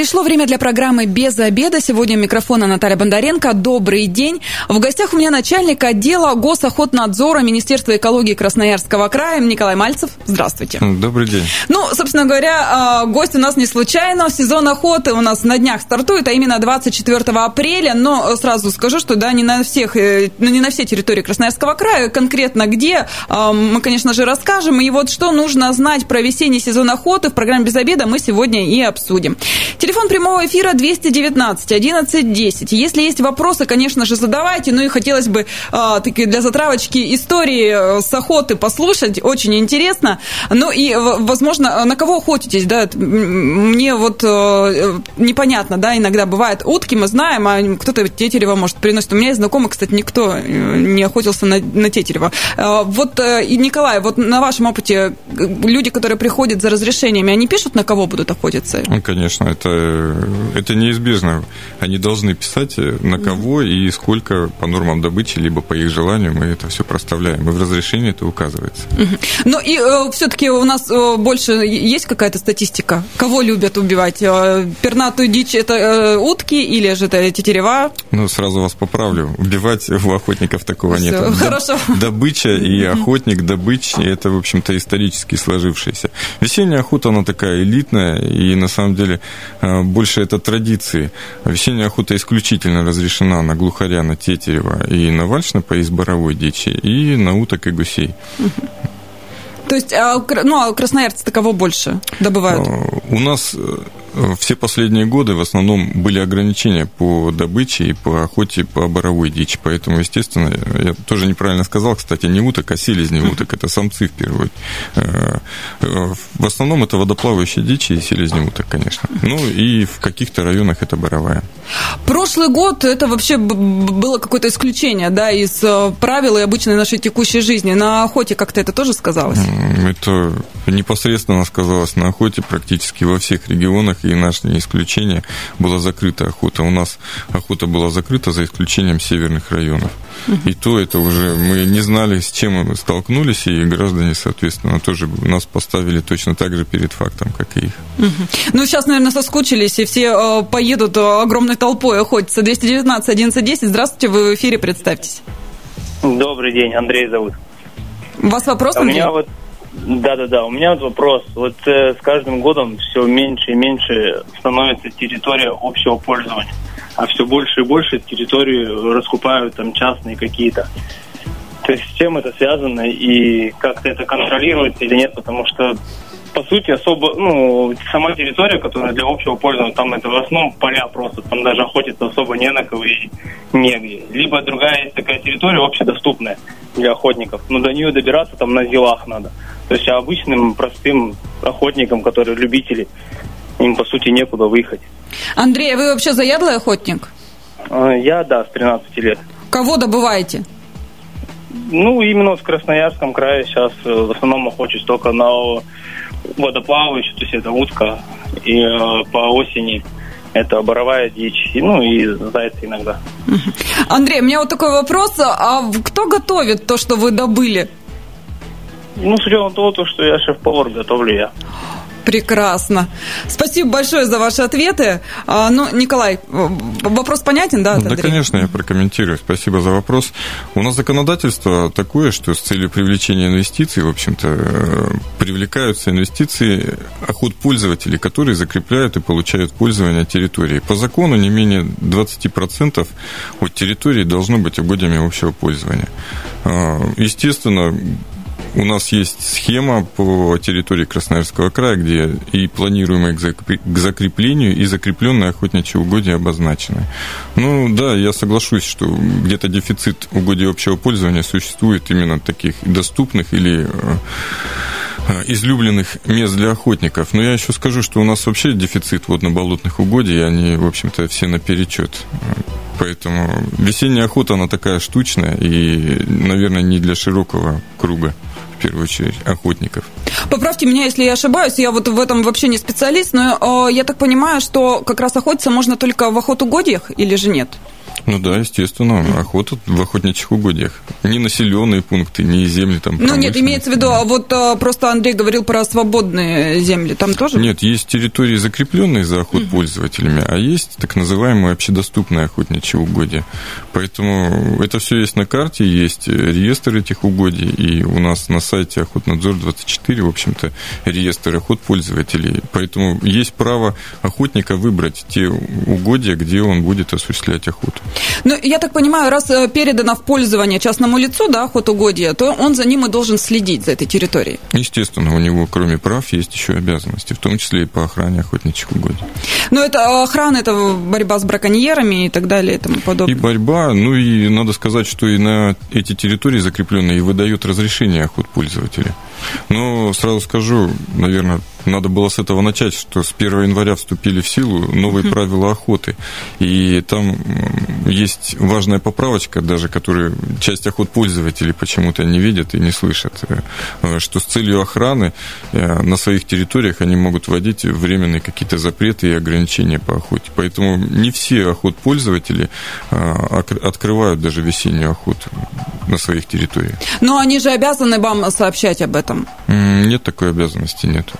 Пришло время для программы «Без обеда». Сегодня у микрофона Наталья Бондаренко. Добрый день. В гостях у меня начальник отдела госохотнадзора Министерства экологии Красноярского края Николай Мальцев. Здравствуйте. Добрый день. Ну, собственно говоря, а, гость у нас не случайно. Сезон охоты у нас на днях стартует, а именно 24 апреля. Но сразу скажу, что да, не на всех, э, ну, не на все территории Красноярского края. Конкретно где, а, мы, конечно же, расскажем. И вот что нужно знать про весенний сезон охоты в программе «Без обеда» мы сегодня и обсудим. Телефон прямого эфира 219 11 10. Если есть вопросы, конечно же, задавайте. Ну и хотелось бы э, таки для затравочки истории э, с охоты послушать. Очень интересно. Ну и, возможно, на кого охотитесь, да? Мне вот э, непонятно, да, иногда бывает утки, мы знаем, а кто-то тетерева, может, приносит. У меня есть знакомый, кстати, никто э, не охотился на, на тетерева. Э, вот, э, и Николай, вот на вашем опыте люди, которые приходят за разрешениями, они пишут, на кого будут охотиться? Ну, конечно, это это неизбежно. Они должны писать, э, на кого и сколько по нормам добычи, либо по их желанию мы это все проставляем. И в разрешении это указывается. Ну и э, все-таки у нас э, больше есть какая-то статистика? Кого любят убивать? Э, пернатую дичь это э, утки или же это тетерева? Ну, сразу вас поправлю. Убивать у охотников такого Всё, нет. Хорошо. Добыча и охотник, добыча, это, в общем-то, исторически сложившееся. Весенняя охота, она такая элитная, и на самом деле э, больше это традиции. Весенняя охота исключительно разрешена на глухаря, на тетерева и на вальшнапа из боровой дичи, и на уток и гусей. То есть, а, ну, а красноярцы кого больше добывают? А, у нас э, все последние годы в основном были ограничения по добыче и по охоте по боровой дичи. Поэтому, естественно, я тоже неправильно сказал, кстати, не уток, а селезни уток. Это самцы в первую очередь. Э, э, в основном это водоплавающие дичи и селезни уток, конечно. Ну и в каких-то районах это боровая. Прошлый год это вообще было какое-то исключение, да, из э, правил и обычной нашей текущей жизни. На охоте как-то это тоже сказалось? Это непосредственно сказалось на охоте практически во всех регионах и наше не исключение, была закрыта охота. У нас охота была закрыта за исключением северных районов. И то это уже мы не знали, с чем мы столкнулись, и граждане, соответственно, тоже нас поставили точно так же перед фактом, как и их. Ну, сейчас, наверное, соскучились, и все э, поедут э, огромной толпой охотиться. 219 11 Здравствуйте, вы в эфире, представьтесь. Добрый день, Андрей зовут. У вас вопрос, У Андрей? меня вот да-да-да, у меня вот вопрос. Вот э, с каждым годом все меньше и меньше становится территория общего пользования, а все больше и больше территории раскупают там частные какие-то. То есть с чем это связано и как-то это контролируется или нет, потому что по сути особо, ну, сама территория, которая для общего пользования, там это в основном поля просто, там даже охотиться особо не на кого и негде. Либо другая есть такая территория общедоступная для охотников, но до нее добираться там на зилах надо. То есть обычным простым охотникам, которые любители, им по сути некуда выехать. Андрей, а вы вообще заядлый охотник? А, Я, да, с 13 лет. Кого добываете? Ну, именно в Красноярском крае сейчас э, в основном охочусь только на водоплавающую, то есть это утка, и э, по осени это боровая дичь, ну и зайцы иногда. Андрей, у меня вот такой вопрос. А кто готовит то, что вы добыли? Ну, с учетом того, то, что я шеф-повар, готовлю я. Прекрасно. Спасибо большое за ваши ответы. А, ну, Николай, вопрос понятен, да? от Да, конечно, я прокомментирую. Спасибо за вопрос. У нас законодательство такое, что с целью привлечения инвестиций, в общем-то, э, привлекаются инвестиции охот пользователей, которые закрепляют и получают пользование территории. По закону не менее 20% от территории должно быть угодьями общего пользования. А, Естественно, у нас есть схема по территории Красноярского края, где и планируемое к закреп- к закреплению, и закрепленные охотничьи угодья обозначены. Ну да, я соглашусь, что где-то дефицит угодий общего пользования существует именно таких доступных или э, излюбленных мест для охотников. Но я еще скажу, что у нас вообще дефицит водно-болотных угодий, они, в общем-то, все наперечет. Поэтому весенняя охота, она такая штучная и, наверное, не для широкого круга, первую очередь, охотников. Поправьте меня, если я ошибаюсь, я вот в этом вообще не специалист, но э, я так понимаю, что как раз охотиться можно только в охотугодьях или же нет? Ну да, естественно, охота в охотничьих угодьях. Не населенные пункты, не земли там. Ну нет, имеется в виду, а вот а, просто Андрей говорил про свободные земли, там тоже? Нет, есть территории, закрепленные за охот пользователями, а есть так называемые общедоступные охотничьи угодья. Поэтому это все есть на карте, есть реестр этих угодий, и у нас на сайте Охотнадзор 24, в общем-то, реестр охот пользователей. Поэтому есть право охотника выбрать те угодья, где он будет осуществлять охоту. Ну, я так понимаю, раз э, передано в пользование частному лицу, да, охотугодие, то он за ним и должен следить, за этой территорией. Естественно, у него, кроме прав, есть еще обязанности, в том числе и по охране охотничьих угодий. Но это охрана, это борьба с браконьерами и так далее и тому подобное. И борьба, ну и надо сказать, что и на эти территории закрепленные и выдают разрешение охот пользователя. Но сразу скажу, наверное, надо было с этого начать, что с 1 января вступили в силу новые правила охоты. И там есть важная поправочка, даже которую часть охот пользователей почему-то не видят и не слышат, э, что с целью охраны э, на своих территориях они могут вводить временные какие-то запреты и ограничения по охоте. Поэтому не все охот пользователи э, открывают даже весеннюю охоту на своих территориях. Но они же обязаны вам сообщать об этом? Нет такой обязанности, нет.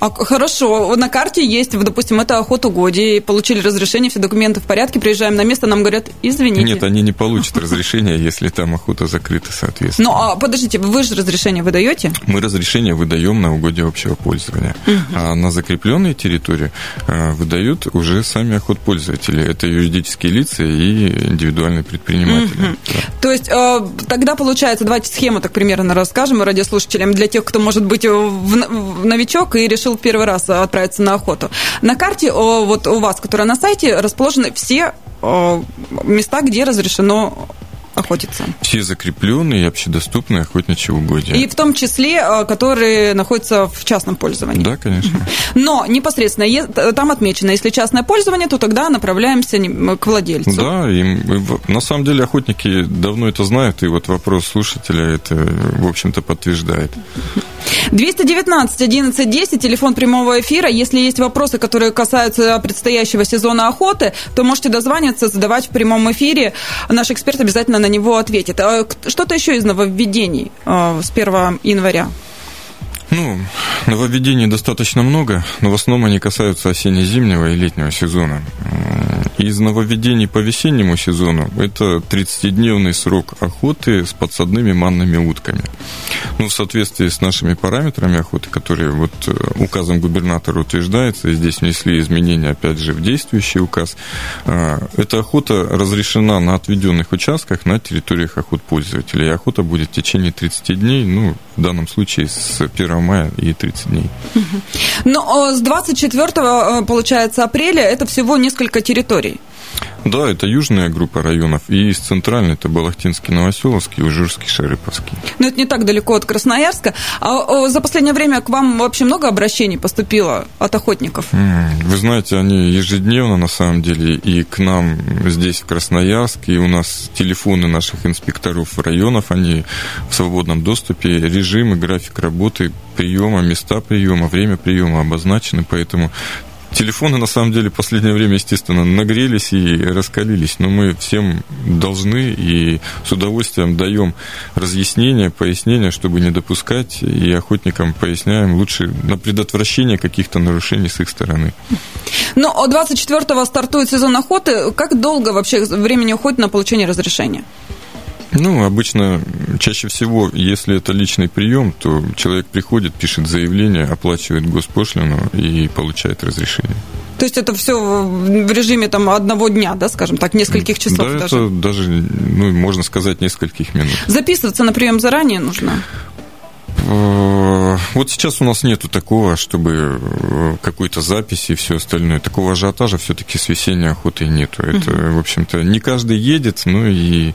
А, хорошо, на карте есть, допустим, это охотугодие, получили разрешение, все документы в порядке, приезжаем на место, нам говорят, извините. Нет, они не получат разрешение, если там охота закрыта, соответственно. Ну, а подождите, вы же разрешение выдаете? Мы разрешение выдаем на угодье общего пользования. А на закрепленные территории а, выдают уже сами охотпользователи. Это юридические лица и индивидуальные предприниматели. То есть а, тогда получается, давайте схему так примерно расскажем радиослушателям для тех, кто, может быть, новичок и решил решил первый раз отправиться на охоту. На карте вот у вас, которая на сайте, расположены все места, где разрешено охотиться. Все закрепленные и общедоступные охотничьи угодья. И в том числе, э, которые находятся в частном пользовании. Да, конечно. Но непосредственно там отмечено, если частное пользование, то тогда направляемся к владельцу. Да, и на самом деле охотники давно это знают, и вот вопрос слушателя это, в общем-то, подтверждает. 219 11 10, телефон прямого эфира. Если есть вопросы, которые касаются предстоящего сезона охоты, то можете дозваниваться, задавать в прямом эфире. Наш эксперт обязательно на него ответит. А что-то еще из нововведений а, с 1 января? Ну, нововведений достаточно много, но в основном они касаются осенне-зимнего и летнего сезона. Из нововведений по весеннему сезону это 30-дневный срок охоты с подсадными манными утками. Ну, в соответствии с нашими параметрами охоты, которые вот э, указом губернатора утверждается, и здесь внесли изменения, опять же, в действующий указ, э, эта охота разрешена на отведенных участках на территориях охот пользователей. Охота будет в течение 30 дней, ну, в данном случае с 1 мая и 30 дней. Но с 24, э, получается, апреля это всего несколько территорий. Да, это южная группа районов, и из центральной это Балахтинский, Новоселовский, Ужурский, Шарыповский. Но это не так далеко от Красноярска. А за последнее время к вам вообще много обращений поступило от охотников? Вы знаете, они ежедневно, на самом деле, и к нам здесь, в Красноярске, и у нас телефоны наших инспекторов районов, они в свободном доступе, режим и график работы приема, места приема, время приема обозначены, поэтому Телефоны, на самом деле, в последнее время, естественно, нагрелись и раскалились, но мы всем должны и с удовольствием даем разъяснения, пояснения, чтобы не допускать, и охотникам поясняем лучше на предотвращение каких-то нарушений с их стороны. Ну, 24-го стартует сезон охоты. Как долго вообще времени уходит на получение разрешения? Ну, обычно, чаще всего, если это личный прием, то человек приходит, пишет заявление, оплачивает госпошлину и получает разрешение. То есть это все в режиме там одного дня, да, скажем так, нескольких часов да, даже? это даже, ну, можно сказать, нескольких минут. Записываться на прием заранее нужно? Э, вот сейчас у нас нету такого, чтобы э, какой-то записи и все остальное. Такого ажиотажа все-таки с весенней охотой нету. Это, в общем-то, не каждый едет, ну и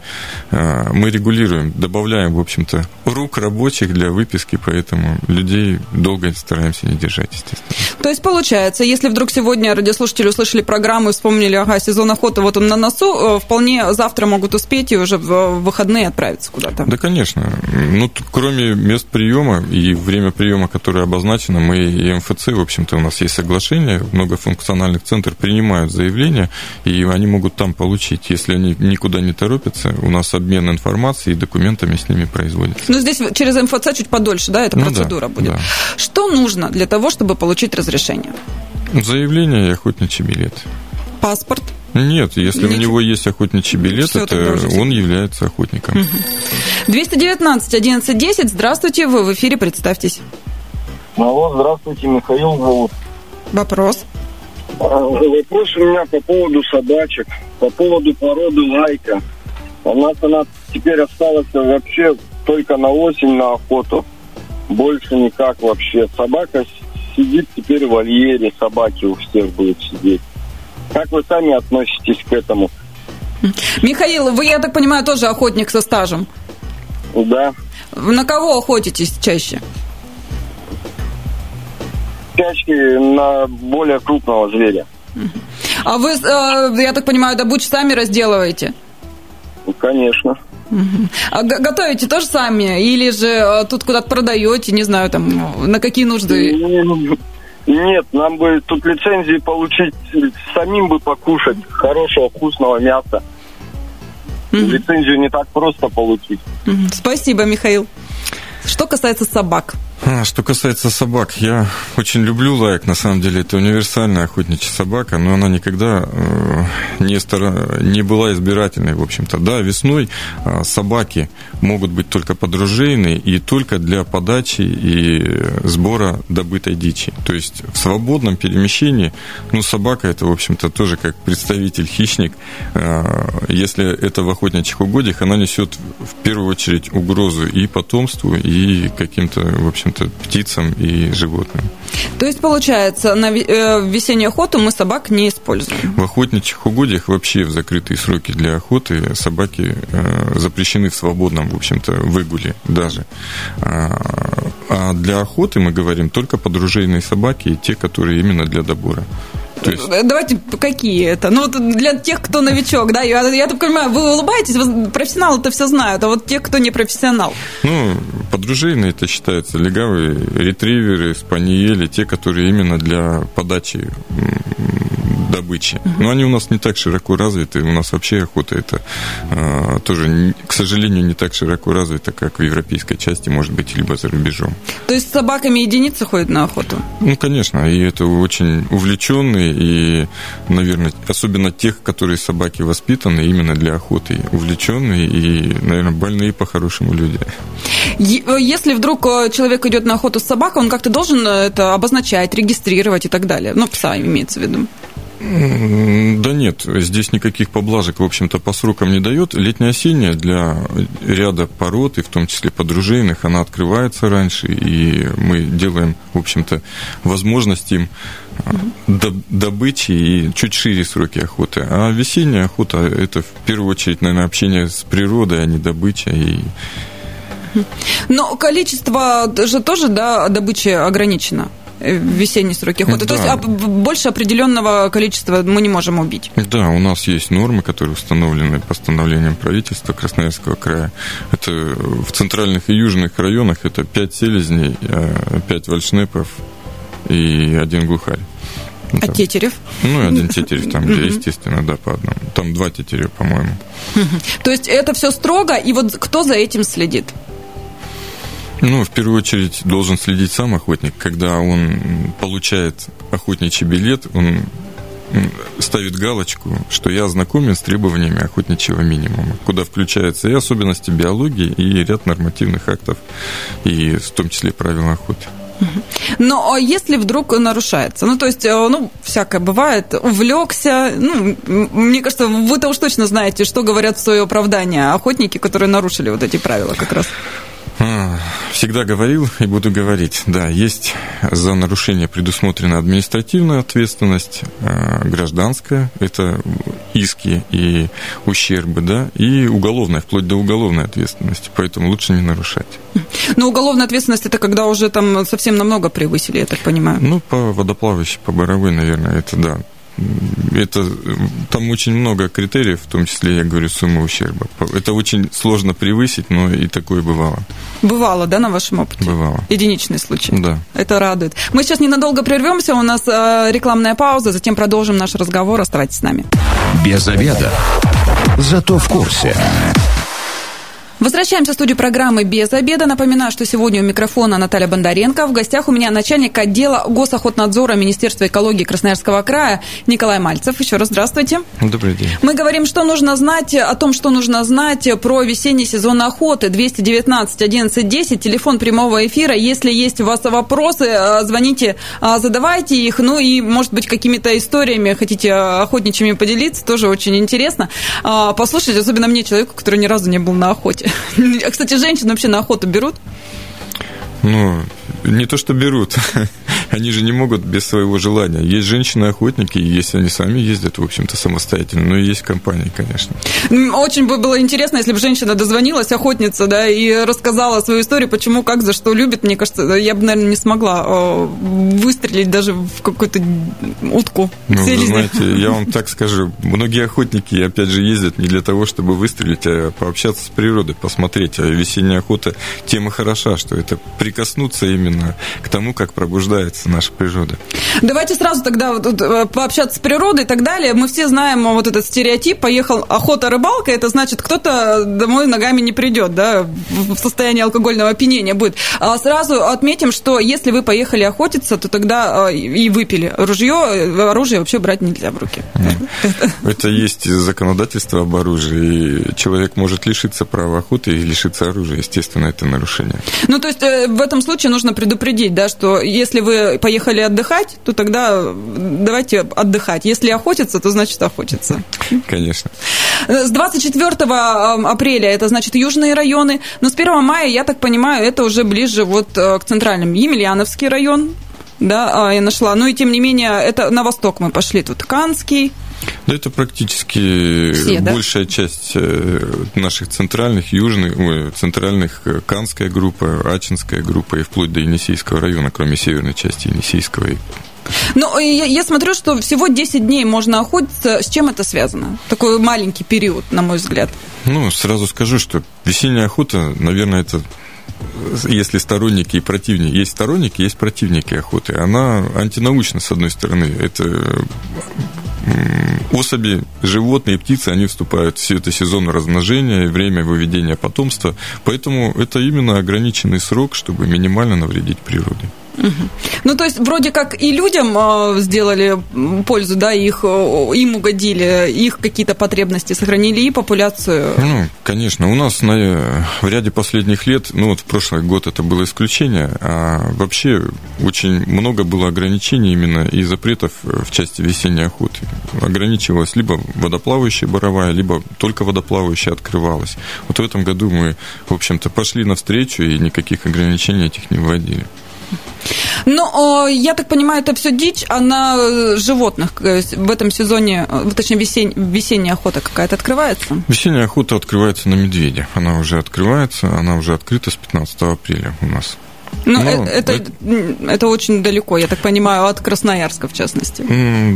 а, мы регулируем, добавляем, в общем-то, рук рабочих для выписки, поэтому людей долго стараемся не держать, естественно. То есть, получается, если вдруг сегодня радиослушатели услышали программу и вспомнили, ага, сезон охоты вот он на носу, вполне завтра могут успеть и уже в выходные отправиться куда-то. Да, конечно. Ну, кроме мест приема и время приема, которая обозначена, мы и МФЦ, в общем-то, у нас есть соглашение, многофункциональных центров принимают заявления, и они могут там получить. Если они никуда не торопятся, у нас обмен информацией и документами с ними производится. Ну, здесь через МФЦ чуть подольше, да, эта ну, процедура да, будет. Да. Что нужно для того, чтобы получить разрешение? Заявление и охотничий билет. Паспорт? Нет, если Ничего. у него есть охотничий билет, Все, это он является охотником. 219 11 10. Здравствуйте, вы в эфире, представьтесь. Алло, здравствуйте, Михаил зовут. Вопрос. А, вопрос у меня по поводу собачек, по поводу породы лайка. У нас она теперь осталась вообще только на осень на охоту. Больше никак вообще. Собака сидит теперь в вольере, собаки у всех будут сидеть. Как вы сами относитесь к этому? Михаил, вы, я так понимаю, тоже охотник со стажем? Да. На кого охотитесь чаще? Чаще на более крупного зверя. А вы, э, я так понимаю, добычу сами разделываете? Конечно. А готовите тоже сами? Или же э, тут куда-то продаете, не знаю, там, на какие нужды? Нет, нам бы тут лицензии получить, самим бы покушать хорошего, вкусного мяса. Mm-hmm. Лицензию не так просто получить. Mm-hmm. Спасибо, Михаил. Что касается собак. А, что касается собак, я очень люблю лайк. На самом деле, это универсальная охотничья собака, но она никогда э, не, стара... не была избирательной, в общем-то. Да, весной э, собаки могут быть только подружейные и только для подачи и сбора добытой дичи. То есть в свободном перемещении, ну, собака это, в общем-то, тоже как представитель хищник. Э, если это в охотничьих угодьях, она несет в первую очередь угрозу и потомству, и каким-то, в общем общем-то, птицам и животным. То есть, получается, на э, весеннюю охоту мы собак не используем? В охотничьих угодьях вообще в закрытые сроки для охоты собаки э, запрещены в свободном, в общем-то, выгуле даже. А, а для охоты мы говорим только подружейные собаки и те, которые именно для добора. Есть... Э, давайте, какие это? Ну, вот для тех, кто новичок, да, я, я так понимаю, вы улыбаетесь, вы, профессионалы это все знают, а вот те, кто не профессионал. Ну, подружейные это считается легавые, ретриверы, спаниели, те, которые именно для подачи добычи. Но они у нас не так широко развиты. У нас вообще охота это э, тоже, к сожалению, не так широко развита, как в европейской части, может быть, либо за рубежом. То есть с собаками единицы ходят на охоту? Ну, конечно. И это очень увлеченные и, наверное, особенно тех, которые собаки воспитаны именно для охоты. Увлеченные и, наверное, больные по-хорошему люди. Если вдруг э, человек идет на охоту с собакой, он как-то должен э, это обозначать, регистрировать и так далее. Ну, пса имеется в виду. Да нет, здесь никаких поблажек, в общем-то, по срокам не дает. Летняя-осенняя для ряда пород, и в том числе подружейных, она открывается раньше, и мы делаем, в общем-то, возможность им добычи и чуть шире сроки охоты. А весенняя охота – это в первую очередь, наверное, общение с природой, а не добыча. И... Но количество же тоже, да, добычи ограничено весенние сроки охоты. Да. То есть больше определенного количества мы не можем убить. Да, у нас есть нормы, которые установлены постановлением правительства Красноярского края. Это в центральных и южных районах это 5 селезней, 5 вальшнепов и один глухарь. А там. тетерев? Ну, один тетерев там, где, естественно, да, по одному. Там два тетерева, по-моему. То есть это все строго, и вот кто за этим следит? Ну, в первую очередь должен следить сам охотник. Когда он получает охотничий билет, он ставит галочку, что я ознакомлен с требованиями охотничьего минимума, куда включаются и особенности биологии, и ряд нормативных актов, и в том числе правила охоты. Но а если вдруг нарушается, ну то есть, э, ну всякое бывает, увлекся, ну мне кажется, вы-то уж точно знаете, что говорят в свое оправдание охотники, которые нарушили вот эти правила как раз. А, всегда говорил и буду говорить. Да, есть за нарушение предусмотрена административная ответственность, а, гражданская, это иски и ущербы, да, и уголовная, вплоть до уголовной ответственности. Поэтому лучше не нарушать. Но уголовная ответственность это когда уже там совсем намного превысили, я так понимаю. Ну, по водоплавающей, по боровой, наверное, это да, это, там очень много критериев, в том числе, я говорю, сумма ущерба. Это очень сложно превысить, но и такое бывало. Бывало, да, на вашем опыте? Бывало. Единичный случай. Да. Это радует. Мы сейчас ненадолго прервемся, у нас э, рекламная пауза, затем продолжим наш разговор. Оставайтесь с нами. Без обеда. Зато в курсе. Возвращаемся в студию программы «Без обеда». Напоминаю, что сегодня у микрофона Наталья Бондаренко. В гостях у меня начальник отдела госохотнадзора Министерства экологии Красноярского края Николай Мальцев. Еще раз здравствуйте. Добрый день. Мы говорим, что нужно знать, о том, что нужно знать про весенний сезон охоты. 219 11 10, телефон прямого эфира. Если есть у вас вопросы, э, звоните, э, задавайте их. Ну и, может быть, какими-то историями хотите охотничьими поделиться, тоже очень интересно. Э, послушать, особенно мне, человеку, который ни разу не был на охоте. Кстати, женщины вообще на охоту берут? Ну, не то, что берут. Они же не могут без своего желания. Есть женщины-охотники, и если они сами ездят, в общем-то, самостоятельно. Но и есть компании, конечно. Очень бы было интересно, если бы женщина дозвонилась, охотница, да, и рассказала свою историю, почему, как, за что любит. Мне кажется, я бы, наверное, не смогла э, выстрелить даже в какую-то утку. Ну, вы знаете, я вам так скажу. Многие охотники, опять же, ездят не для того, чтобы выстрелить, а пообщаться с природой, посмотреть. А весенняя охота тема хороша, что это прикоснуться именно к тому, как пробуждается наша природа. Давайте сразу тогда вот, э, пообщаться с природой и так далее. Мы все знаем вот этот стереотип. Поехал охота-рыбалка, это значит, кто-то домой ногами не придет, да, в состоянии алкогольного опьянения будет. А сразу отметим, что если вы поехали охотиться, то тогда э, и выпили ружье, э, оружие вообще брать нельзя в руки. Это есть законодательство об оружии, и человек может лишиться права охоты и лишиться оружия. Естественно, это нарушение. Ну, то есть в этом случае нужно предупредить, да, что если вы поехали отдыхать, то тогда давайте отдыхать. Если охотиться, то значит охотиться. Конечно. С 24 апреля это значит южные районы, но с 1 мая, я так понимаю, это уже ближе вот э, к центральным. Емельяновский район, да, а, я нашла. Ну и тем не менее, это на восток мы пошли. Тут Канский, да, это практически Все, большая да? часть э, наших центральных, южных, ой, центральных, э, Канская группа, Ачинская группа и вплоть до Енисейского района, кроме северной части Енисейского. Ну, я, я смотрю, что всего 10 дней можно охотиться. С чем это связано? Такой маленький период, на мой взгляд. Ну, сразу скажу, что весенняя охота, наверное, это если сторонники и противники, есть сторонники, есть противники охоты. Она антинаучна, с одной стороны. Это особи, животные, птицы, они вступают в это сезон размножения, время выведения потомства. Поэтому это именно ограниченный срок, чтобы минимально навредить природе. Ну, то есть, вроде как и людям а, сделали пользу, да, их, им угодили, их какие-то потребности сохранили и популяцию. Ну, конечно. У нас на, в ряде последних лет, ну, вот в прошлый год это было исключение, а вообще очень много было ограничений именно и запретов в части весенней охоты. Ограничивалась либо водоплавающая боровая, либо только водоплавающая открывалась. Вот в этом году мы, в общем-то, пошли навстречу и никаких ограничений этих не вводили. Ну, я так понимаю, это все дичь, а на э, животных в этом сезоне, э, точнее, весень, весенняя охота какая-то открывается? Весенняя охота открывается на медведя. Она уже открывается, она уже открыта с 15 апреля у нас. Ну, Но э, это, это... это очень далеко, я так понимаю, от Красноярска, в частности.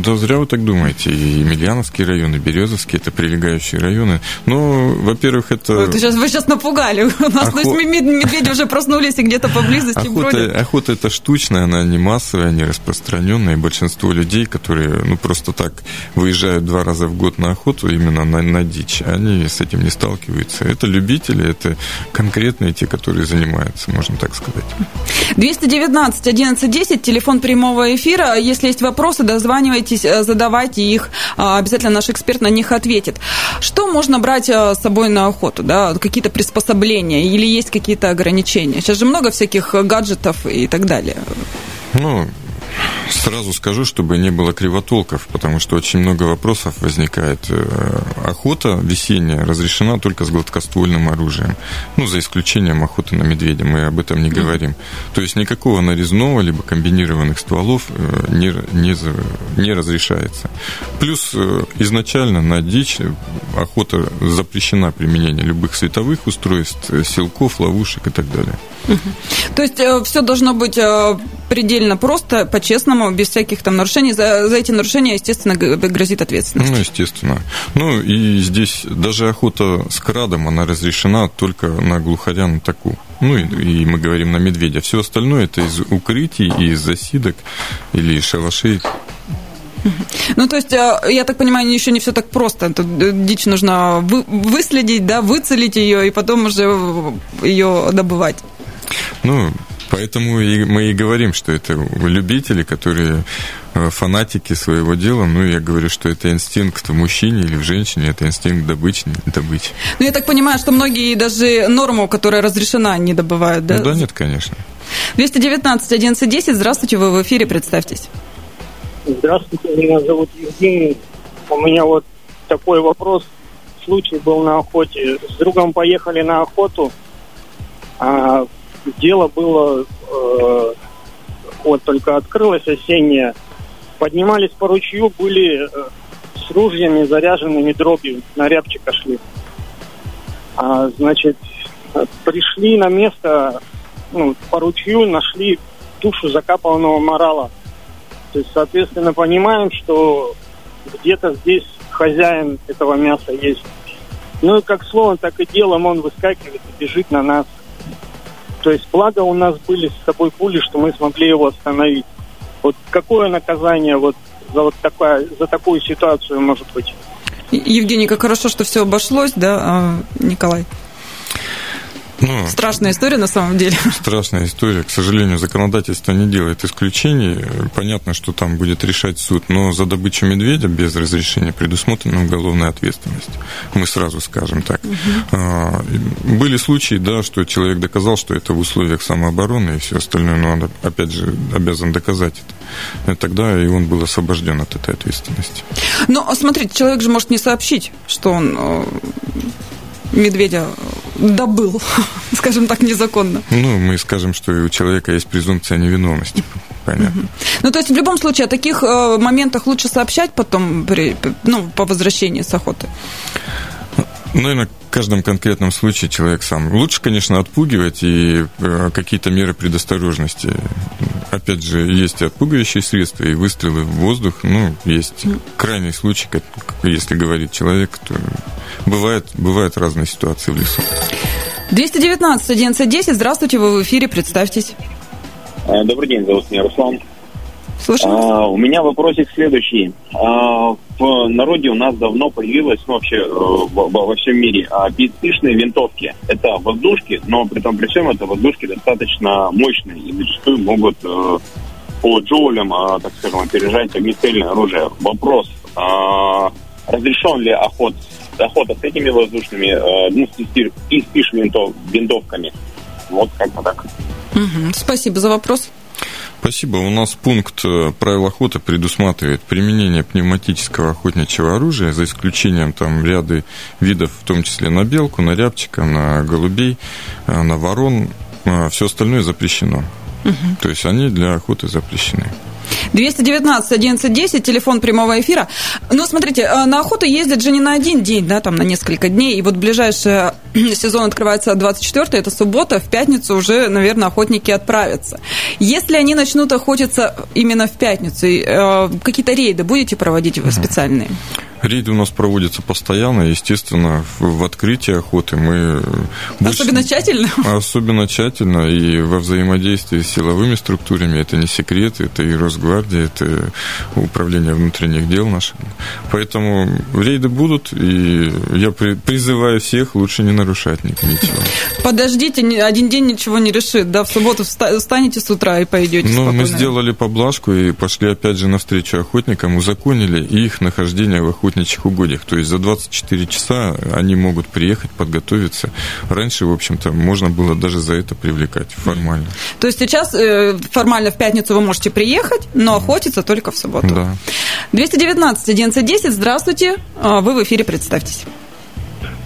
Да зря вы так думаете. И Емельяновский район, и Березовский, это прилегающие районы. Ну, во-первых, это... Вы сейчас, вы сейчас напугали. У нас Охо... ну, медведи уже проснулись и где-то поблизости охота, бродят. Охота это штучная, она не массовая, не распространенная. И большинство людей, которые ну, просто так выезжают два раза в год на охоту, именно на, на дичь, они с этим не сталкиваются. Это любители, это конкретные те, которые занимаются, можно так сказать. 219 11 10, телефон прямого эфира. Если есть вопросы, дозванивайтесь, э, задавайте их. А, обязательно наш эксперт на них ответит. Что можно брать э, с собой на охоту? Да? Какие-то приспособления или есть какие-то ограничения? Сейчас же много всяких гаджетов и так далее. Ну, Сразу скажу, чтобы не было кривотолков, потому что очень много вопросов возникает. Э, охота весенняя разрешена только с гладкоствольным оружием. Ну, за исключением охоты на медведя, мы об этом не говорим. То есть никакого нарезного либо комбинированных стволов э, не, не, не разрешается. Плюс э, изначально на дичь охота запрещена применение любых световых устройств, силков, ловушек и так далее. То есть все должно быть предельно просто, по-честному, без всяких там нарушений. За, за эти нарушения, естественно, грозит ответственность. Ну, естественно. Ну, и здесь даже охота с крадом, она разрешена только на глухаря, на таку. Ну, и, и мы говорим на медведя. Все остальное это из укрытий, из засидок или шалашей. Ну, то есть, э, я так понимаю, еще не все так просто. Тут э, дичь нужно вы, выследить, да, выцелить ее и потом уже ее добывать. Ну, поэтому и мы и говорим, что это любители, которые э, фанатики своего дела. Ну, я говорю, что это инстинкт в мужчине или в женщине, это инстинкт добычи, добычи. Ну, я так понимаю, что многие даже норму, которая разрешена, не добывают, да? Ну, да, нет, конечно. 219 11 10, здравствуйте, вы в эфире, представьтесь. Здравствуйте, меня зовут Евгений. У меня вот такой вопрос. Случай был на охоте. С другом поехали на охоту. А дело было... Э, вот только открылось осеннее. Поднимались по ручью, были э, с ружьями, заряженными дробью. На рябчика шли. А, значит, пришли на место, ну, по ручью нашли тушу закапанного морала. То есть, соответственно, понимаем, что где-то здесь хозяин этого мяса есть. Ну и как словом, так и делом он выскакивает и бежит на нас. То есть, благо у нас были с собой пули, что мы смогли его остановить. Вот какое наказание вот за вот такое, за такую ситуацию может быть? Евгений, как хорошо, что все обошлось, да, а, Николай? Ну, Страшная история на самом деле. Страшная история. К сожалению, законодательство не делает исключений. Понятно, что там будет решать суд, но за добычу медведя без разрешения предусмотрена уголовная ответственность. Мы сразу скажем так. Угу. Были случаи, да, что человек доказал, что это в условиях самообороны и все остальное, но он, опять же, обязан доказать это. И тогда и он был освобожден от этой ответственности. Но смотрите, человек же может не сообщить, что он э, медведя добыл, скажем так, незаконно. Ну, мы скажем, что у человека есть презумпция невиновности. Понятно. Ну, то есть в любом случае о таких э, моментах лучше сообщать потом, при, ну, по возвращении с охоты? Ну, наверное, в каждом конкретном случае человек сам. Лучше, конечно, отпугивать и э, какие-то меры предосторожности. Опять же, есть и отпугивающие средства, и выстрелы в воздух. Ну, есть крайний случай, как, если говорит человек, то бывает, бывают разные ситуации в лесу. 219 11 здравствуйте, вы в эфире, представьтесь. Э, добрый день, зовут меня Руслан. Слушаю. А, у меня вопросик следующий. А, в народе у нас давно появилось, ну вообще э, во, во всем мире, а, беспишные винтовки. Это воздушки, но при том при всем это воздушки достаточно мощные и зачастую могут э, по джоулям, а, так скажем, опережать огнестрельное оружие. Вопрос, а, разрешен ли охот, охота с этими воздушными, а, ну, и спиш винтов, винтовками? Вот как-то так. Угу. Спасибо за вопрос. Спасибо. У нас пункт э, правил охоты предусматривает применение пневматического охотничьего оружия, за исключением там ряда видов, в том числе на белку, на рябчика, на голубей, э, на ворон. Э, Все остальное запрещено. Угу. То есть они для охоты запрещены. 219 1110, телефон прямого эфира. Но смотрите, на охоту ездят же не на один день, да, там на несколько дней. И вот ближайший сезон открывается 24 это суббота, в пятницу уже, наверное, охотники отправятся. Если они начнут охотиться именно в пятницу, э, какие-то рейды будете проводить вы специальные? Рейды у нас проводятся постоянно, естественно, в, открытии охоты мы... Больше, особенно тщательно? Особенно тщательно, и во взаимодействии с силовыми структурами, это не секрет, это и Росгвардия, это управление внутренних дел наших. Поэтому рейды будут, и я при, призываю всех лучше не нарушать ничего. Подождите, один день ничего не решит, да, в субботу встанете с утра и пойдете Ну, мы сделали поблажку и пошли опять же навстречу охотникам, узаконили их нахождение в охотничьих угодьях. То есть за 24 часа они могут приехать, подготовиться. Раньше, в общем-то, можно было даже за это привлекать формально. То есть сейчас э, формально в пятницу вы можете приехать, но охотиться только в субботу. Да. 219 1110, здравствуйте. А, вы в эфире, представьтесь.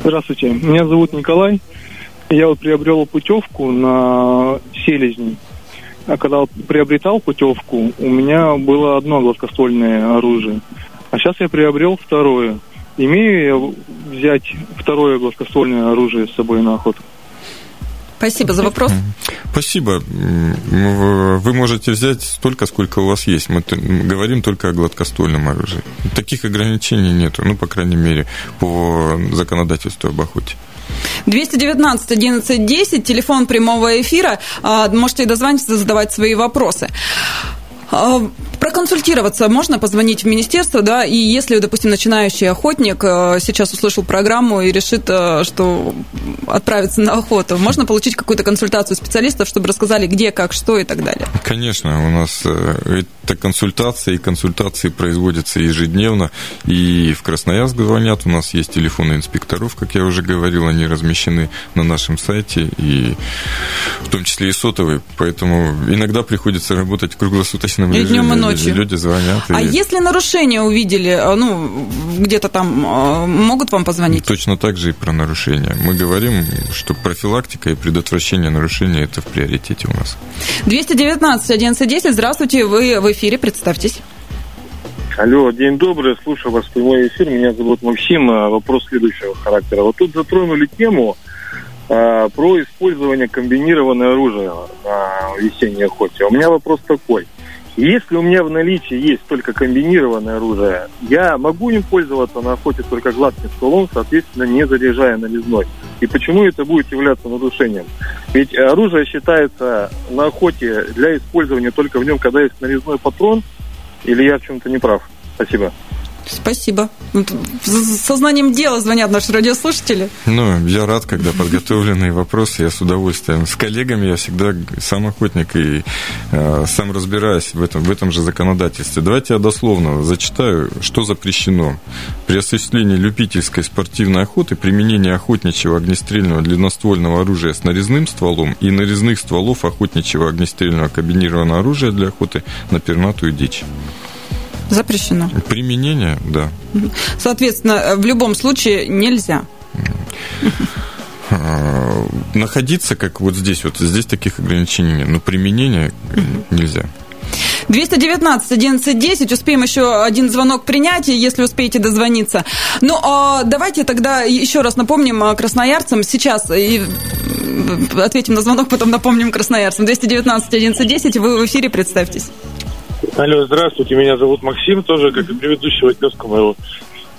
Здравствуйте, меня зовут Николай. Я вот приобрел путевку на селезни. А когда приобретал путевку, у меня было одно гладкоствольное оружие. А сейчас я приобрел второе. Имею я взять второе гладкоствольное оружие с собой на охоту? Спасибо за вопрос. Спасибо. Вы можете взять столько, сколько у вас есть. Мы говорим только о гладкоствольном оружии. Таких ограничений нет, ну, по крайней мере, по законодательству об охоте. 219 11 10, телефон прямого эфира. А, можете дозвониться, задавать свои вопросы. Проконсультироваться можно, позвонить в министерство, да, и если, допустим, начинающий охотник э, сейчас услышал программу и решит, э, что отправится на охоту, можно получить какую-то консультацию специалистов, чтобы рассказали, где, как, что и так далее? Конечно, у нас э, это консультации, и консультации производятся ежедневно, и в Красноярск звонят, у нас есть телефоны инспекторов, как я уже говорил, они размещены на нашем сайте, и в том числе и сотовые, поэтому иногда приходится работать круглосуточно и режиме. Днем и ночью. Люди звонят. А и... если нарушения увидели, э, ну, где-то там, э, могут вам позвонить? Точно так же и про нарушения. Мы говорим, что профилактика и предотвращение нарушений – это в приоритете у нас. 219 1110, здравствуйте, вы в эфире, представьтесь. Алло, день добрый, слушаю вас в прямой эфир. Меня зовут Максим. А вопрос следующего характера. Вот тут затронули тему э, про использование комбинированного оружия на весенней охоте. У меня вопрос такой. Если у меня в наличии есть только комбинированное оружие, я могу им пользоваться на охоте только гладким стволом, соответственно, не заряжая нарезной. И почему это будет являться нарушением? Ведь оружие считается на охоте для использования только в нем, когда есть нарезной патрон, или я в чем-то не прав? Спасибо. Спасибо. Сознанием дела звонят наши радиослушатели. Ну, я рад, когда подготовленные вопросы, я с удовольствием. С коллегами я всегда сам охотник и э, сам разбираюсь в этом, в этом же законодательстве. Давайте я дословно зачитаю, что запрещено. При осуществлении любительской спортивной охоты применение охотничьего огнестрельного длинноствольного оружия с нарезным стволом и нарезных стволов охотничьего огнестрельного комбинированного оружия для охоты на пернатую дичь. Запрещено. Применение, да. Соответственно, в любом случае нельзя. А, находиться, как вот здесь, вот здесь таких ограничений нет, но применение нельзя. 219 11 10. Успеем еще один звонок принять, если успеете дозвониться. Ну, а давайте тогда еще раз напомним а, красноярцам сейчас и ответим на звонок, потом напомним красноярцам. 219 11 10. Вы в эфире, представьтесь. Алло, здравствуйте, меня зовут Максим, тоже как и предыдущего тезка моего.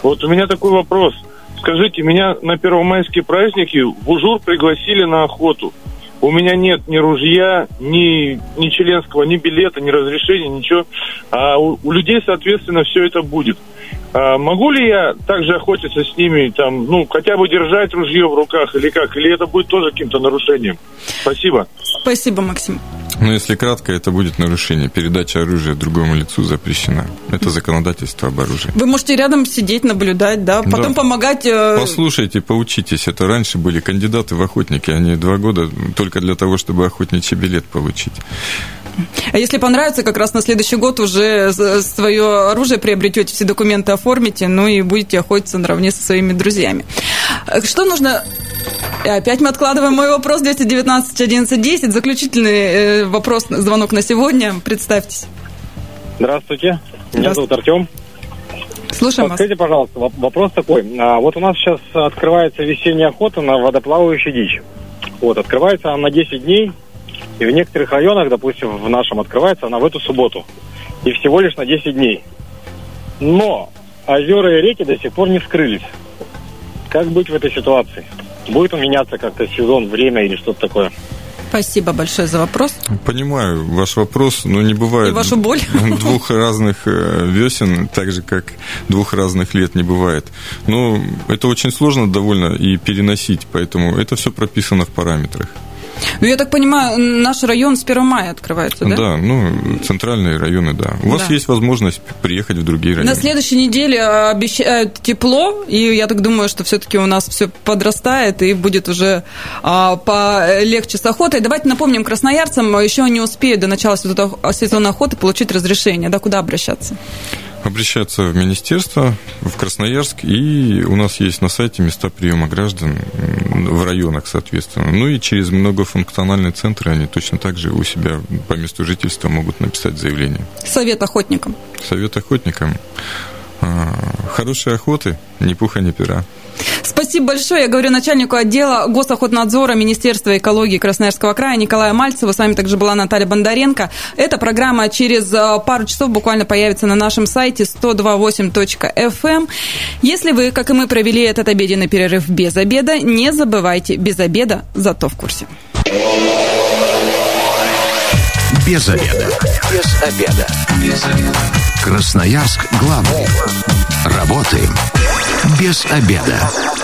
Вот у меня такой вопрос. Скажите, меня на первомайские праздники в Ужур пригласили на охоту. У меня нет ни ружья, ни, ни членского, ни билета, ни разрешения, ничего. А у, у людей, соответственно, все это будет. А могу ли я также охотиться с ними, там, ну, хотя бы держать ружье в руках или как? Или это будет тоже каким-то нарушением? Спасибо. Спасибо, Максим. Ну, если кратко, это будет нарушение. Передача оружия другому лицу запрещена. Это законодательство об оружии. Вы можете рядом сидеть, наблюдать, да, потом да. помогать. Э... Послушайте, поучитесь. Это раньше были кандидаты в охотники. Они два года только для того, чтобы охотничий билет получить. А если понравится, как раз на следующий год уже свое оружие приобретете, все документы оформите, ну и будете охотиться наравне со своими друзьями. Что нужно и опять мы откладываем мой вопрос 219 11 10. Заключительный э, вопрос, звонок на сегодня. Представьтесь. Здравствуйте. Меня зовут Артем. Слушаем вас. Скажите, пожалуйста, вопрос такой. А, вот у нас сейчас открывается весенняя охота на водоплавающую дичь. Вот, открывается она на 10 дней, и в некоторых районах, допустим, в нашем открывается она в эту субботу. И всего лишь на 10 дней. Но озера и реки до сих пор не вскрылись. Как быть в этой ситуации? Будет он меняться как-то сезон, время или что-то такое? Спасибо большое за вопрос. Понимаю ваш вопрос, но не бывает И вашу боль. двух разных э, весен, так же, как двух разных лет не бывает. Но это очень сложно довольно и переносить, поэтому это все прописано в параметрах. Ну, я так понимаю, наш район с 1 мая открывается, да? Да, ну, центральные районы, да. У да. вас есть возможность приехать в другие районы. На следующей неделе обещают тепло, и я так думаю, что все-таки у нас все подрастает и будет уже а, полегче с охотой. Давайте напомним красноярцам, еще не успеют до начала сезона охоты получить разрешение, да, куда обращаться? Обращаться в министерство, в Красноярск, и у нас есть на сайте места приема граждан в районах, соответственно. Ну и через многофункциональные центры они точно так же у себя по месту жительства могут написать заявление. Совет охотникам. Совет охотникам. А, хорошей охоты, ни пуха, ни пера. Спасибо большое. Я говорю начальнику отдела госохотнадзора Министерства экологии Красноярского края Николая Мальцева. С вами также была Наталья Бондаренко. Эта программа через э, пару часов буквально появится на нашем сайте 128.fm. Эм. Если вы, как и мы, провели этот обеденный перерыв без обеда, не забывайте, без обеда зато в курсе. Без обеда. Без обеда. Без обеда. Красноярск главный. Работаем без обеда.